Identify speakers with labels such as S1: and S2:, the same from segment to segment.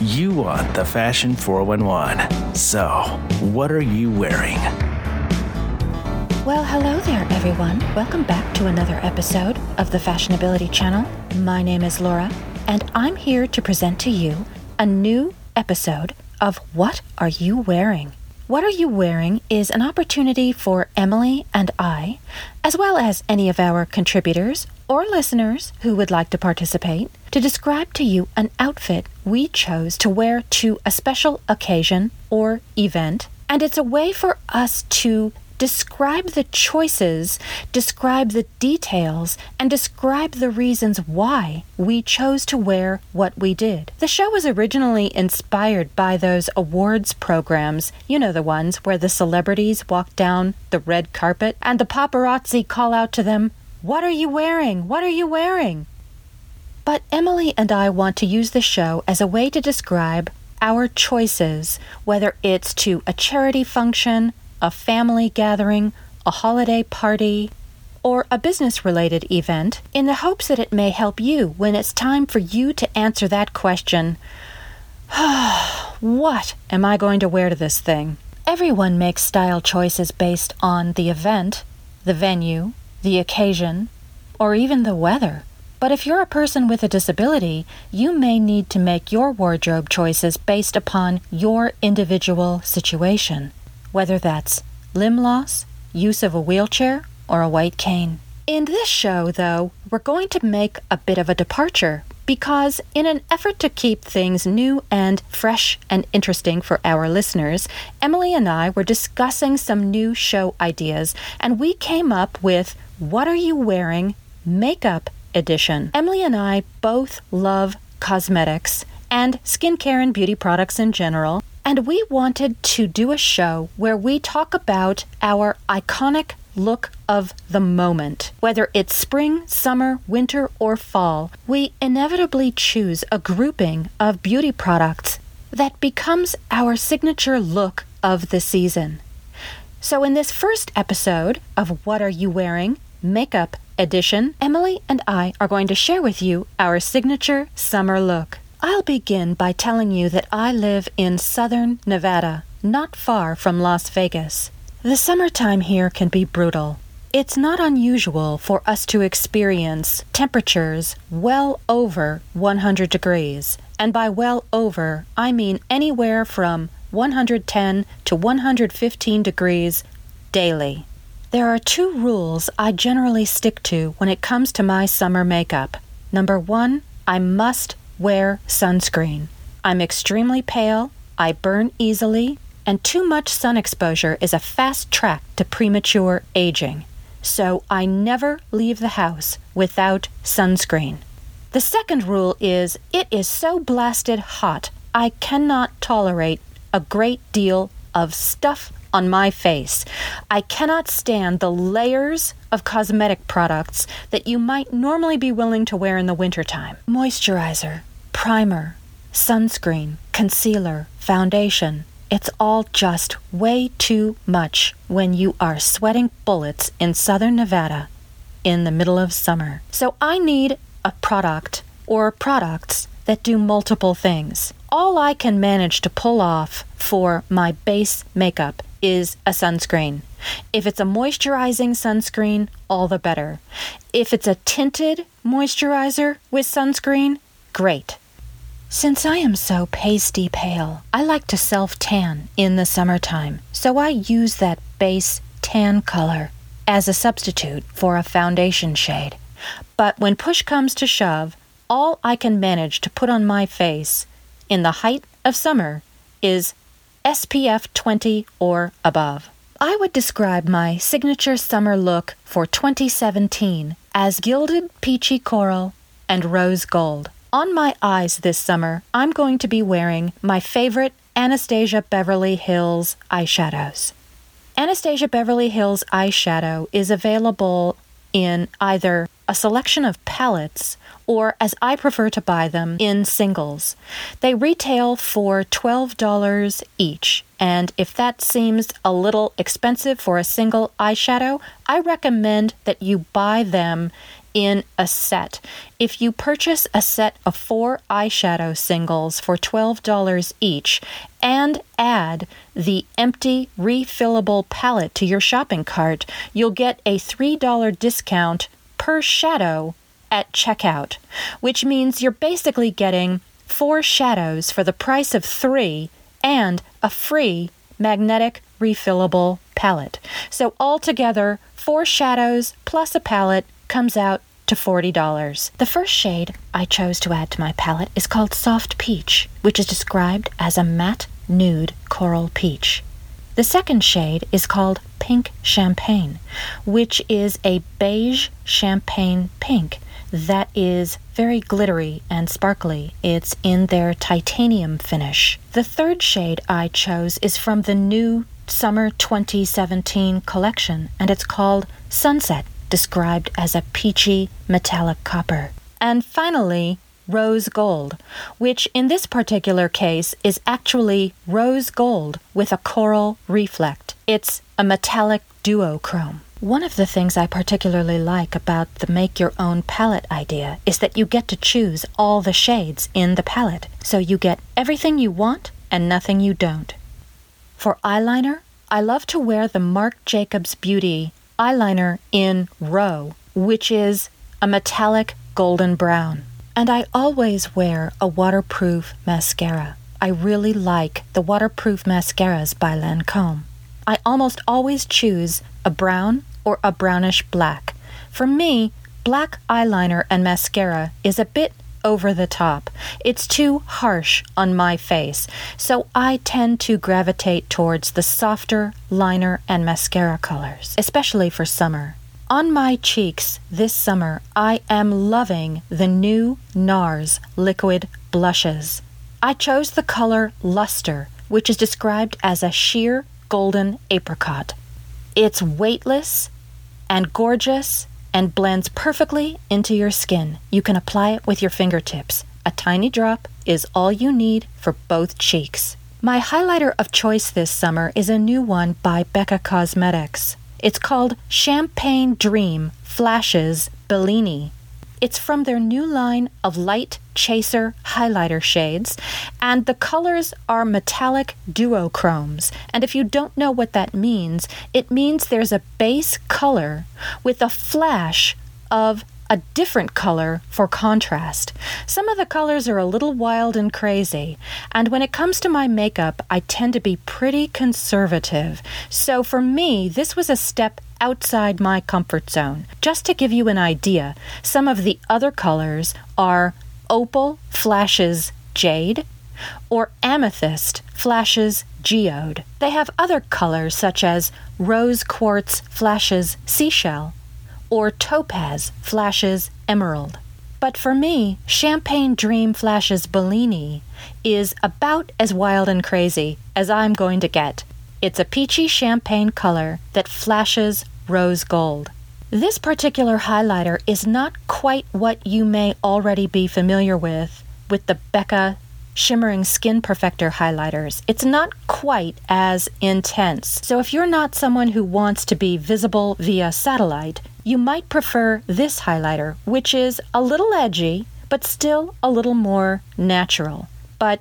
S1: You want the Fashion 411. So, what are you wearing?
S2: Well, hello there, everyone. Welcome back to another episode of the Fashionability Channel. My name is Laura, and I'm here to present to you a new episode of What Are You Wearing? What Are You Wearing is an opportunity for Emily and I, as well as any of our contributors or listeners who would like to participate, to describe to you an outfit we chose to wear to a special occasion or event. And it's a way for us to describe the choices, describe the details, and describe the reasons why we chose to wear what we did. The show was originally inspired by those awards programs, you know, the ones where the celebrities walk down the red carpet and the paparazzi call out to them, What are you wearing? What are you wearing? But Emily and I want to use the show as a way to describe our choices, whether it's to a charity function, a family gathering, a holiday party, or a business related event in the hopes that it may help you when it's time for you to answer that question What am I going to wear to this thing? Everyone makes style choices based on the event, the venue, the occasion, or even the weather. But if you're a person with a disability, you may need to make your wardrobe choices based upon your individual situation whether that's limb loss, use of a wheelchair, or a white cane. In this show, though, we're going to make a bit of a departure because, in an effort to keep things new and fresh and interesting for our listeners, Emily and I were discussing some new show ideas and we came up with What Are You Wearing? Makeup Edition. Emily and I both love cosmetics and skincare and beauty products in general, and we wanted to do a show where we talk about our iconic look of the moment. Whether it's spring, summer, winter, or fall, we inevitably choose a grouping of beauty products that becomes our signature look of the season. So, in this first episode of What Are You Wearing? Makeup Edition, Emily and I are going to share with you our signature summer look. I'll begin by telling you that I live in southern Nevada, not far from Las Vegas. The summertime here can be brutal. It's not unusual for us to experience temperatures well over 100 degrees, and by well over, I mean anywhere from 110 to 115 degrees daily. There are two rules I generally stick to when it comes to my summer makeup. Number one, I must wear sunscreen. I'm extremely pale, I burn easily, and too much sun exposure is a fast track to premature aging. So I never leave the house without sunscreen. The second rule is it is so blasted hot, I cannot tolerate a great deal of stuff on my face. I cannot stand the layers of cosmetic products that you might normally be willing to wear in the wintertime. Moisturizer, primer, sunscreen, concealer, foundation. It's all just way too much when you are sweating bullets in southern Nevada in the middle of summer. So I need a product or products that do multiple things. All I can manage to pull off for my base makeup is a sunscreen. If it's a moisturizing sunscreen, all the better. If it's a tinted moisturizer with sunscreen, great. Since I am so pasty pale, I like to self tan in the summertime, so I use that base tan color as a substitute for a foundation shade. But when push comes to shove, all I can manage to put on my face in the height of summer is SPF 20 or above. I would describe my signature summer look for 2017 as gilded peachy coral and rose gold. On my eyes this summer, I'm going to be wearing my favorite Anastasia Beverly Hills eyeshadows. Anastasia Beverly Hills eyeshadow is available in either a selection of palettes or, as I prefer to buy them, in singles. They retail for $12 each, and if that seems a little expensive for a single eyeshadow, I recommend that you buy them in a set. If you purchase a set of four eyeshadow singles for $12 each and add the empty refillable palette to your shopping cart, you'll get a $3 discount per shadow at checkout, which means you're basically getting four shadows for the price of three and a free magnetic refillable palette. So altogether, four shadows plus a palette comes out to $40. The first shade I chose to add to my palette is called Soft Peach, which is described as a matte nude coral peach. The second shade is called Pink Champagne, which is a beige champagne pink that is very glittery and sparkly. It's in their titanium finish. The third shade I chose is from the new Summer 2017 collection, and it's called Sunset, described as a peachy metallic copper. And finally, rose gold, which in this particular case is actually rose gold with a coral reflect. It's a metallic duochrome. One of the things I particularly like about the make your own palette idea is that you get to choose all the shades in the palette, so you get everything you want and nothing you don't. For eyeliner, I love to wear the Marc Jacobs Beauty eyeliner in Row, which is a metallic golden brown. And I always wear a waterproof mascara. I really like the waterproof mascaras by Lancome. I almost always choose a brown or a brownish black. For me, black eyeliner and mascara is a bit over the top. It's too harsh on my face, so I tend to gravitate towards the softer liner and mascara colors, especially for summer. On my cheeks this summer, I am loving the new NARS liquid blushes. I chose the color Luster, which is described as a sheer golden apricot. It's weightless and gorgeous and blends perfectly into your skin. You can apply it with your fingertips. A tiny drop is all you need for both cheeks. My highlighter of choice this summer is a new one by Becca Cosmetics. It's called Champagne Dream Flashes Bellini. It's from their new line of light chaser highlighter shades, and the colors are metallic duochromes. And if you don't know what that means, it means there's a base color with a flash of a different color for contrast. Some of the colors are a little wild and crazy, and when it comes to my makeup, I tend to be pretty conservative. So for me, this was a step outside my comfort zone. Just to give you an idea, some of the other colors are opal flashes jade or amethyst flashes geode. They have other colors such as rose quartz flashes seashell or topaz flashes emerald. But for me, Champagne Dream Flashes Bellini is about as wild and crazy as I'm going to get. It's a peachy champagne color that flashes rose gold. This particular highlighter is not quite what you may already be familiar with with the Becca Shimmering Skin Perfector highlighters. It's not quite as intense. So if you're not someone who wants to be visible via satellite, you might prefer this highlighter, which is a little edgy, but still a little more natural. But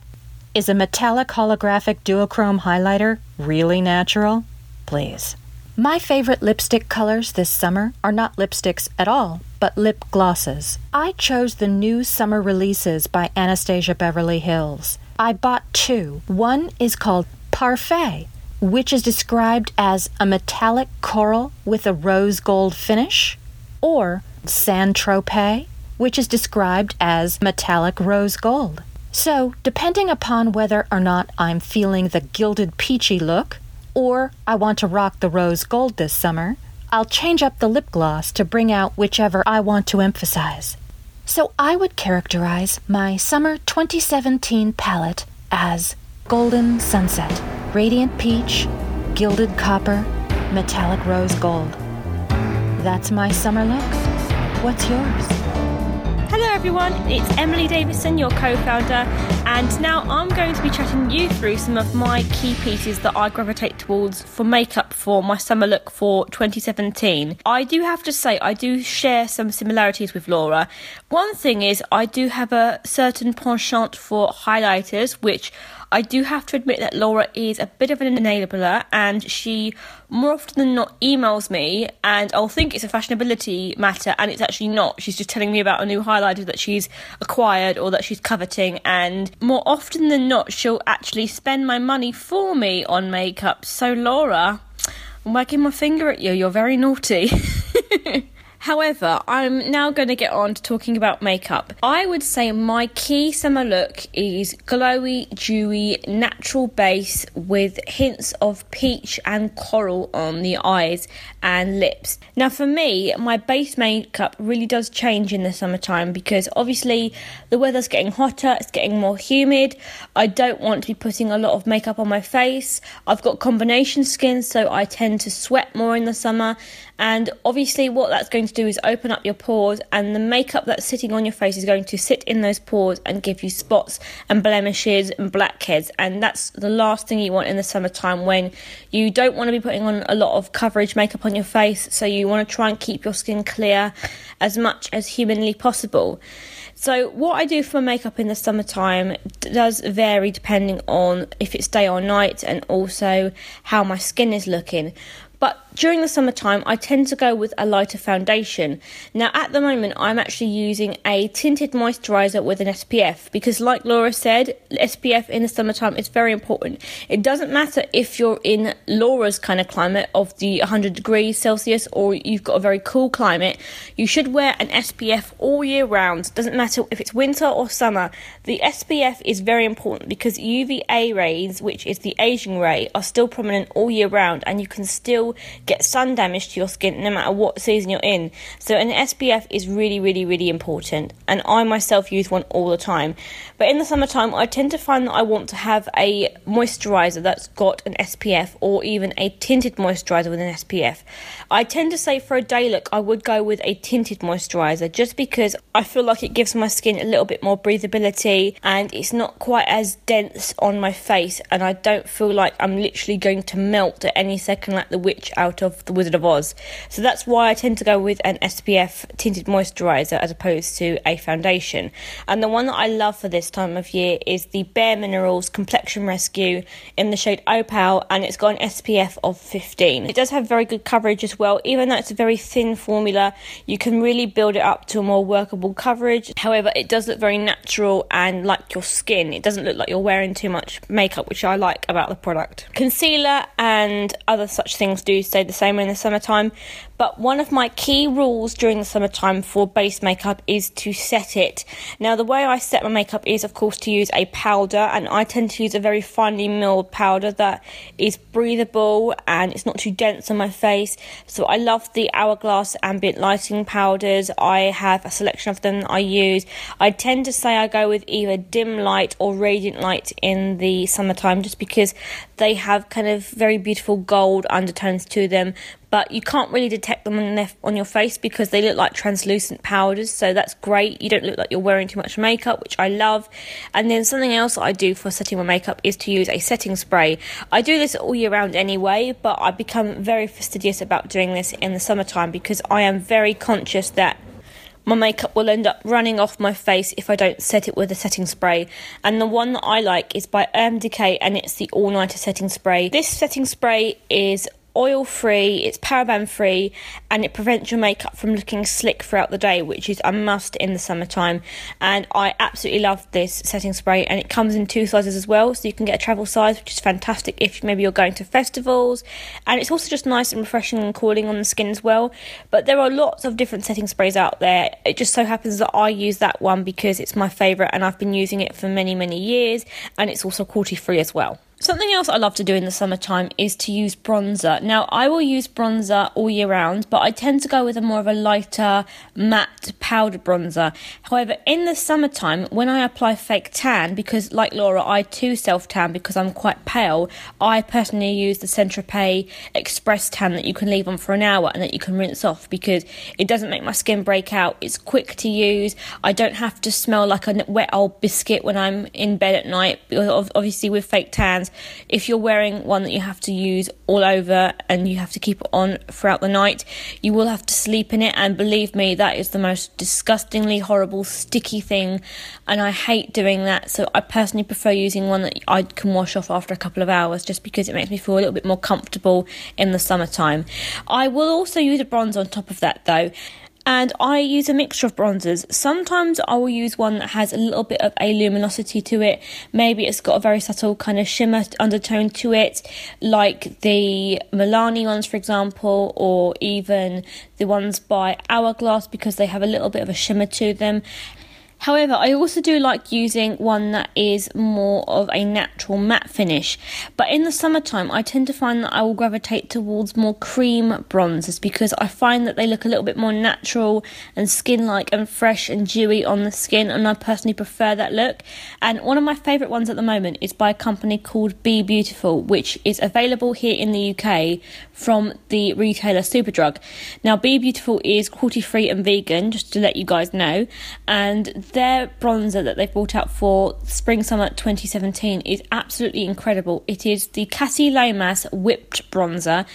S2: is a metallic holographic duochrome highlighter really natural? Please. My favorite lipstick colors this summer are not lipsticks at all, but lip glosses. I chose the new summer releases by Anastasia Beverly Hills. I bought two. One is called Parfait, which is described as a metallic coral with a rose gold finish, or Saint Tropez, which is described as metallic rose gold. So, depending upon whether or not I'm feeling the gilded peachy look, or I want to rock the rose gold this summer, I'll change up the lip gloss to bring out whichever I want to emphasize. So I would characterize my summer 2017 palette as golden sunset, radiant peach, gilded copper, metallic rose gold. That's my summer look. What's yours?
S3: Hello, everyone. It's Emily Davison, your co founder, and now I'm going to be chatting you through some of my key pieces that I gravitate towards for makeup for my summer look for 2017. I do have to say, I do share some similarities with Laura. One thing is, I do have a certain penchant for highlighters, which I do have to admit that Laura is a bit of an enabler and she more often than not emails me and I'll think it's a fashionability matter and it's actually not. She's just telling me about a new highlighter that she's acquired or that she's coveting and more often than not she'll actually spend my money for me on makeup. So Laura, I'm wagging my finger at you. You're very naughty. However, I'm now going to get on to talking about makeup. I would say my key summer look is glowy, dewy, natural base with hints of peach and coral on the eyes and lips. Now, for me, my base makeup really does change in the summertime because obviously the weather's getting hotter, it's getting more humid. I don't want to be putting a lot of makeup on my face. I've got combination skin, so I tend to sweat more in the summer. And obviously, what that's going to do is open up your pores, and the makeup that's sitting on your face is going to sit in those pores and give you spots and blemishes and blackheads. And that's the last thing you want in the summertime when you don't want to be putting on a lot of coverage makeup on your face. So you want to try and keep your skin clear as much as humanly possible. So, what I do for my makeup in the summertime does vary depending on if it's day or night and also how my skin is looking. But during the summertime, I tend to go with a lighter foundation. Now, at the moment, I'm actually using a tinted moisturizer with an SPF because, like Laura said, SPF in the summertime is very important. It doesn't matter if you're in Laura's kind of climate of the 100 degrees Celsius or you've got a very cool climate, you should wear an SPF all year round. Doesn't matter if it's winter or summer. The SPF is very important because UVA rays, which is the aging ray, are still prominent all year round and you can still get sun damage to your skin no matter what season you're in. So an SPF is really, really, really important. And I myself use one all the time. But in the summertime, I tend to find that I want to have a moisturizer that's got an SPF or even a tinted moisturizer with an SPF. I tend to say for a day look, I would go with a tinted moisturizer just because I feel like it gives my skin a little bit more breathability and it's not quite as dense on my face. And I don't feel like I'm literally going to melt at any second like the witch out of The Wizard of Oz. So that's why I tend to go with an SPF tinted moisturiser as opposed to a foundation. And the one that I love for this time of year is the Bare Minerals Complexion Rescue in the shade Opal, and it's got an SPF of 15. It does have very good coverage as well, even though it's a very thin formula, you can really build it up to a more workable coverage. However, it does look very natural and like your skin. It doesn't look like you're wearing too much makeup, which I like about the product. Concealer and other such things do stay the same in the summertime, but one of my key rules during the summertime for base makeup is to set it. Now, the way I set my makeup is, of course, to use a powder, and I tend to use a very finely milled powder that is breathable and it's not too dense on my face. So, I love the Hourglass ambient lighting powders. I have a selection of them I use. I tend to say I go with either dim light or radiant light in the summertime just because they have kind of very beautiful gold undertones to them, but you can't really detect them on, their, on your face because they look like translucent powders. So that's great. You don't look like you're wearing too much makeup, which I love. And then something else I do for setting my makeup is to use a setting spray. I do this all year round anyway, but I become very fastidious about doing this in the summertime because I am very conscious that my makeup will end up running off my face if I don't set it with a setting spray. And the one that I like is by Urban Decay and it's the All Nighter setting spray. This setting spray is oil free, it's paraben free, and it prevents your makeup from looking slick throughout the day, which is a must in the summertime. And I absolutely love this setting spray, and it comes in two sizes as well, so you can get a travel size, which is fantastic if maybe you're going to festivals. And it's also just nice and refreshing and cooling on the skin as well. But there are lots of different setting sprays out there. It just so happens that I use that one because it's my favourite, and I've been using it for many, many years, and it's also cruelty free as well. Something else I love to do in the summertime is to use bronzer. Now, I will use bronzer all year round, but I tend to go with a more of a lighter, matte powder bronzer. However, in the summertime, when I apply fake tan, because like Laura, I too self tan because I'm quite pale, I personally use the Tropez Express Tan that you can leave on for an hour and that you can rinse off because it doesn't make my skin break out. It's quick to use. I don't have to smell like a wet old biscuit when I'm in bed at night. Obviously, with fake tans, if you're wearing one that you have to use all over and you have to keep it on throughout the night, you will have to sleep in it. And believe me, that is the most disgustingly horrible, sticky thing. And I hate doing that. So I personally prefer using one that I can wash off after a couple of hours just because it makes me feel a little bit more comfortable in the summertime. I will also use a bronze on top of that though and I use a mixture of bronzers. Sometimes I will use one that has a little bit of a luminosity to it. Maybe it's got a very subtle kind of shimmer undertone to it, like the Milani ones, for example, or even the ones by Hourglass because they have a little bit of a shimmer to them. However, I also do like using one that is more of a natural matte finish. But in the summertime, I tend to find that I will gravitate towards more cream bronzers because I find that they look a little bit more natural and skin like and fresh and dewy on the skin, and I personally prefer that look. And one of my favourite ones at the moment is by a company called Be Beautiful, which is available here in the UK from the retailer Superdrug. Now, Be Beautiful is cruelty free and vegan, just to let you guys know, and their bronzer that they've brought out for spring summer 2017 is absolutely incredible. It is the Cassie Lomas whipped bronzer.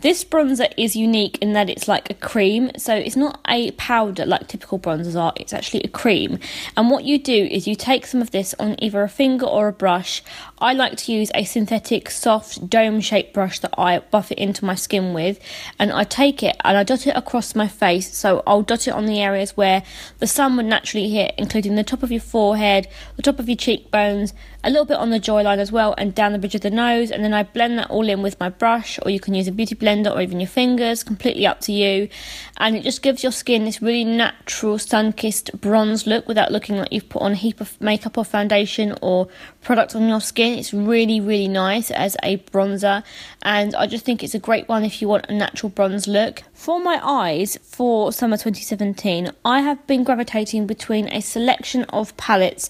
S3: This bronzer is unique in that it's like a cream, so it's not a powder like typical bronzers are, it's actually a cream. And what you do is you take some of this on either a finger or a brush. I like to use a synthetic soft dome shaped brush that I buff it into my skin with, and I take it and I dot it across my face. So I'll dot it on the areas where the sun would naturally hit, including the top of your forehead, the top of your cheekbones, a little bit on the jawline as well, and down the bridge of the nose. And then I blend that all in with my brush, or you can use a beauty blender or even your fingers, completely up to you. And it just gives your skin this really natural sun kissed bronze look without looking like you've put on a heap of makeup or foundation or product on your skin. It's really, really nice as a bronzer, and I just think it's a great one if you want a natural bronze look. For my eyes for summer 2017, I have been gravitating between a selection of palettes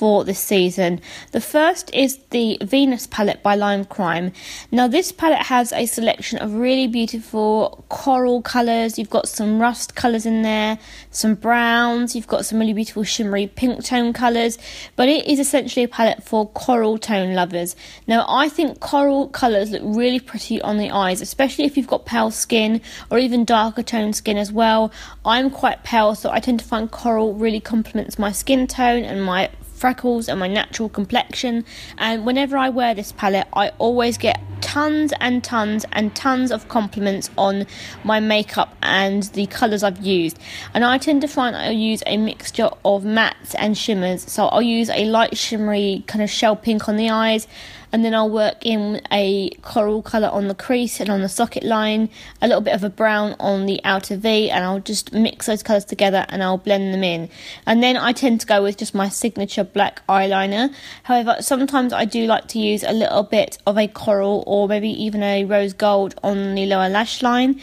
S3: for this season. The first is the Venus palette by Lime Crime. Now, this palette has a selection of really beautiful coral colours. You've got some rust colours in there, some browns, you've got some really beautiful shimmery pink tone colours, but it is essentially a palette for coral tone lovers. Now, I think coral colours look really pretty on the eyes, especially if you've got pale skin or even darker tone skin as well. I'm quite pale, so I tend to find coral really complements my skin tone and my freckles and my natural complexion. And whenever I wear this palette, I always get tons and tons and tons of compliments on my makeup and the colours I've used. And I tend to find I use a mixture of mattes and shimmers. So I'll use a light shimmery kind of shell pink on the eyes and then I'll work in a coral colour on the crease and on the socket line, a little bit of a brown on the outer V, and I'll just mix those colours together and I'll blend them in. And then I tend to go with just my signature black eyeliner. However, sometimes I do like to use a little bit of a coral or maybe even a rose gold on the lower lash line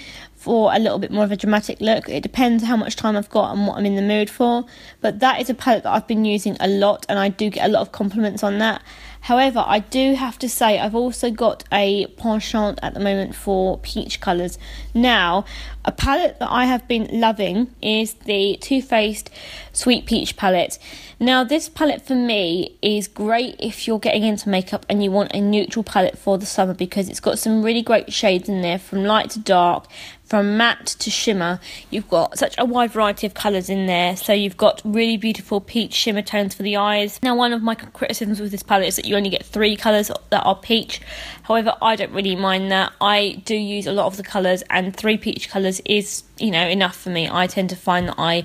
S3: for a little bit more of a dramatic look. It depends how much time I've got and what I'm in the mood for. But that is a palette that I've been using a lot and I do get a lot of compliments on that. However, I do have to say I've also got a penchant at the moment for peach colours. Now, a palette that I have been loving is the Too Faced Sweet Peach palette. Now, this palette for me is great if you're getting into makeup and you want a neutral palette for the summer because it's got some really great shades in there from light to dark from matte to shimmer. You've got such a wide variety of colours in there. So you've got really beautiful peach shimmer tones for the eyes. Now, one of my criticisms with this palette is that you only get three colours that are peach. However, I don't really mind that. I do use a lot of the colours, and three peach colours is, you know, enough for me. I tend to find that I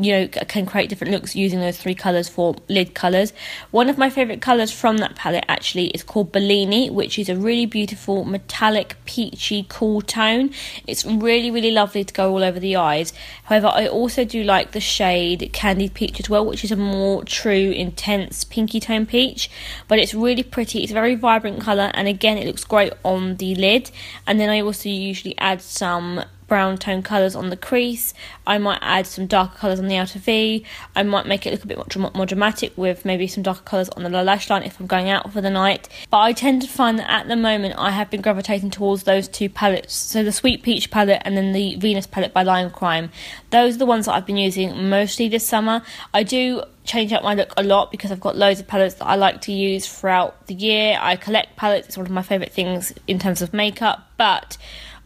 S3: you know can create different looks using those three colors for lid colors one of my favorite colors from that palette actually is called bellini which is a really beautiful metallic peachy cool tone. It's really really lovely to go all over the eyes. However i also do like the shade candied peach as well which is a more true intense pinky tone peach. But it's really pretty. It's a very vibrant color and again it looks great on the lid. And then i also usually add some brown tone colours on the crease. I might add some darker colours on the outer V. I might make it look a bit more, more dramatic with maybe some darker colours on the lash line if I'm going out for the night. But I tend to find that at the moment I have been gravitating towards those two palettes. So the Sweet Peach palette and then the Venus palette by Lime Crime. Those are the ones that I've been using mostly this summer. I do change up my look a lot because I've got loads of palettes that I like to use throughout the year. I collect palettes, it's one of my favourite things in terms of makeup, but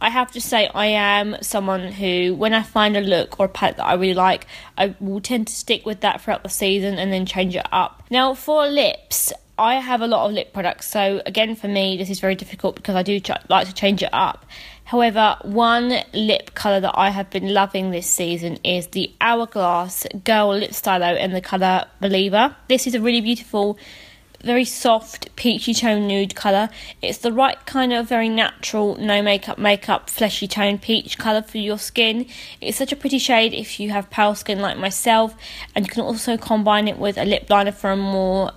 S3: I have to say, I am someone who, when I find a look or a palette that I really like, I will tend to stick with that throughout the season and then change it up. Now, for lips, I have a lot of lip products, so again, for me, this is very difficult because I do ch- like to change it up. However, one lip colour that I have been loving this season is the Hourglass Girl Lip Stylo in the colour Believer. This is a really beautiful very soft peachy tone nude colour. It's the right kind of very natural, no makeup, makeup, fleshy tone peach colour for your skin. It's such a pretty shade if you have pale skin like myself, and you can also combine it with a lip liner for a more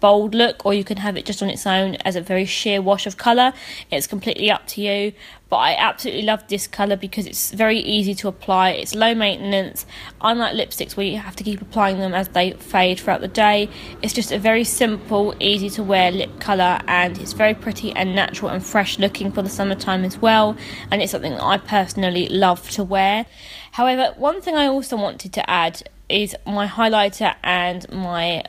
S3: bold look or you can have it just on its own as a very sheer wash of colour. It's completely up to you but I absolutely love this colour because it's very easy to apply. It's low maintenance. Unlike lipsticks where you have to keep applying them as they fade throughout the day it's just a very simple easy to wear lip colour and it's very pretty and natural and fresh looking for the summertime as well and it's something that I personally love to wear. However one thing I also wanted to add is my highlighter and my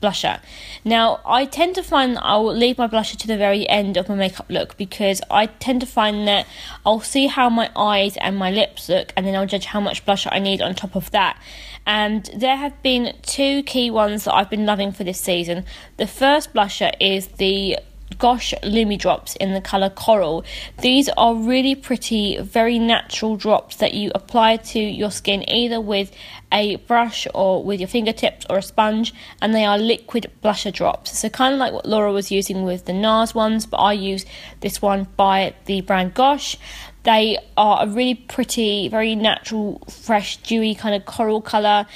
S3: blusher. Now, I tend to find I'll leave my blusher to the very end of my makeup look because I tend to find that I'll see how my eyes and my lips look and then I'll judge how much blusher I need on top of that. And there have been two key ones that I've been loving for this season. The first blusher is the Gosh Lumi drops in the colour Coral. These are really pretty, very natural drops that you apply to your skin either with a brush or with your fingertips or a sponge, and they are liquid blusher drops. So, kind of like what Laura was using with the NARS ones, but I use this one by the brand Gosh. They are a really pretty, very natural, fresh, dewy kind of coral colour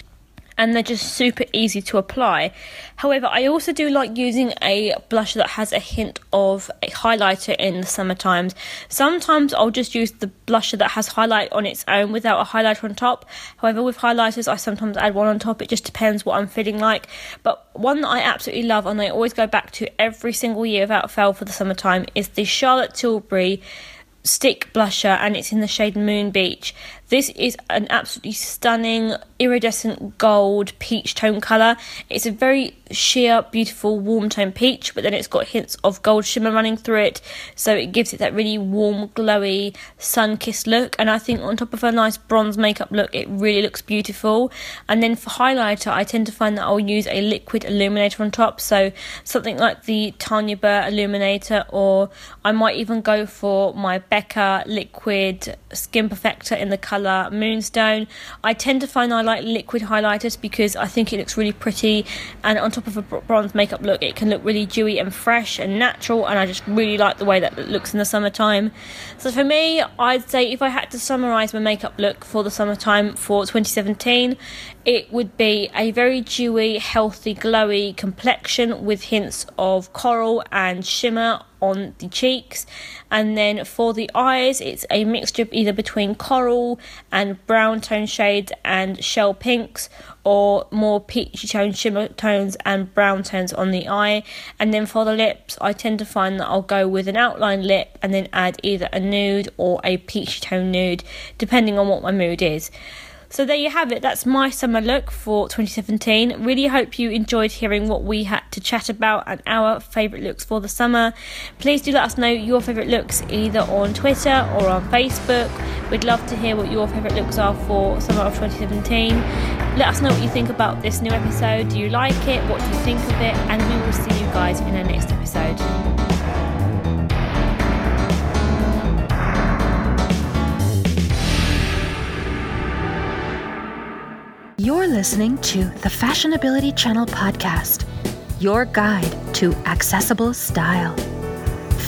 S3: and they're just super easy to apply. However, I also do like using a blusher that has a hint of a highlighter in the summer times. Sometimes I'll just use the blusher that has highlight on its own without a highlighter on top. However, with highlighters, I sometimes add one on top. It just depends what I'm feeling like. But one that I absolutely love and I always go back to every single year without fail for the summertime is the Charlotte Tilbury stick blusher and it's in the shade Moon Beach. This is an absolutely stunning iridescent gold peach tone colour. It's a very sheer, beautiful, warm tone peach, but then it's got hints of gold shimmer running through it, so it gives it that really warm, glowy, sun kissed look. And I think on top of a nice bronze makeup look, it really looks beautiful. And then for highlighter, I tend to find that I'll use a liquid illuminator on top, so something like the Tanya Burr illuminator, or I might even go for my Becca liquid skin perfector in the colour Moonstone. I tend to find I like liquid highlighters because I think it looks really pretty and on top of a bronze makeup look it can look really dewy and fresh and natural and I just really like the way that it looks in the summertime. So for me, I'd say if I had to summarise my makeup look for the summertime for 2017, it would be a very dewy, healthy, glowy complexion with hints of coral and shimmer on the cheeks. And then for the eyes, it's a mixture of either between coral and brown tone shades and shell pinks, or more peachy tone shimmer tones and brown tones on the eye. And then for the lips, I tend to find that I'll go with an outline lip and then add either a nude or a peachy tone nude, depending on what my mood is. So there you have it. That's my summer look for 2017. Really hope you enjoyed hearing what we had to chat about and our favourite looks for the summer. Please do let us know your favourite looks either on Twitter or on Facebook. We'd love to hear what your favourite looks are for summer of 2017. Let us know what you think about this new episode. Do you like it? What do you think of it? And we will see you guys in our next episode.
S2: You're listening to the Fashionability Channel podcast, your guide to accessible style.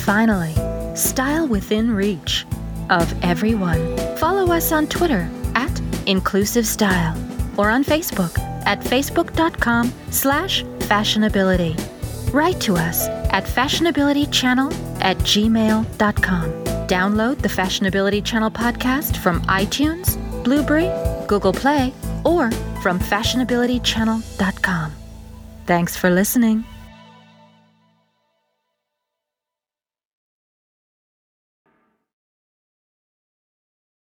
S2: Finally, style within reach of everyone. Follow us on Twitter at Inclusive Style or on Facebook at facebook.com slash fashionability. Write to us at fashionabilitychannel at gmail.com. Download the Fashionability Channel podcast from iTunes, Blubrry, Google Play, or from fashionabilitychannel.com. Thanks for listening.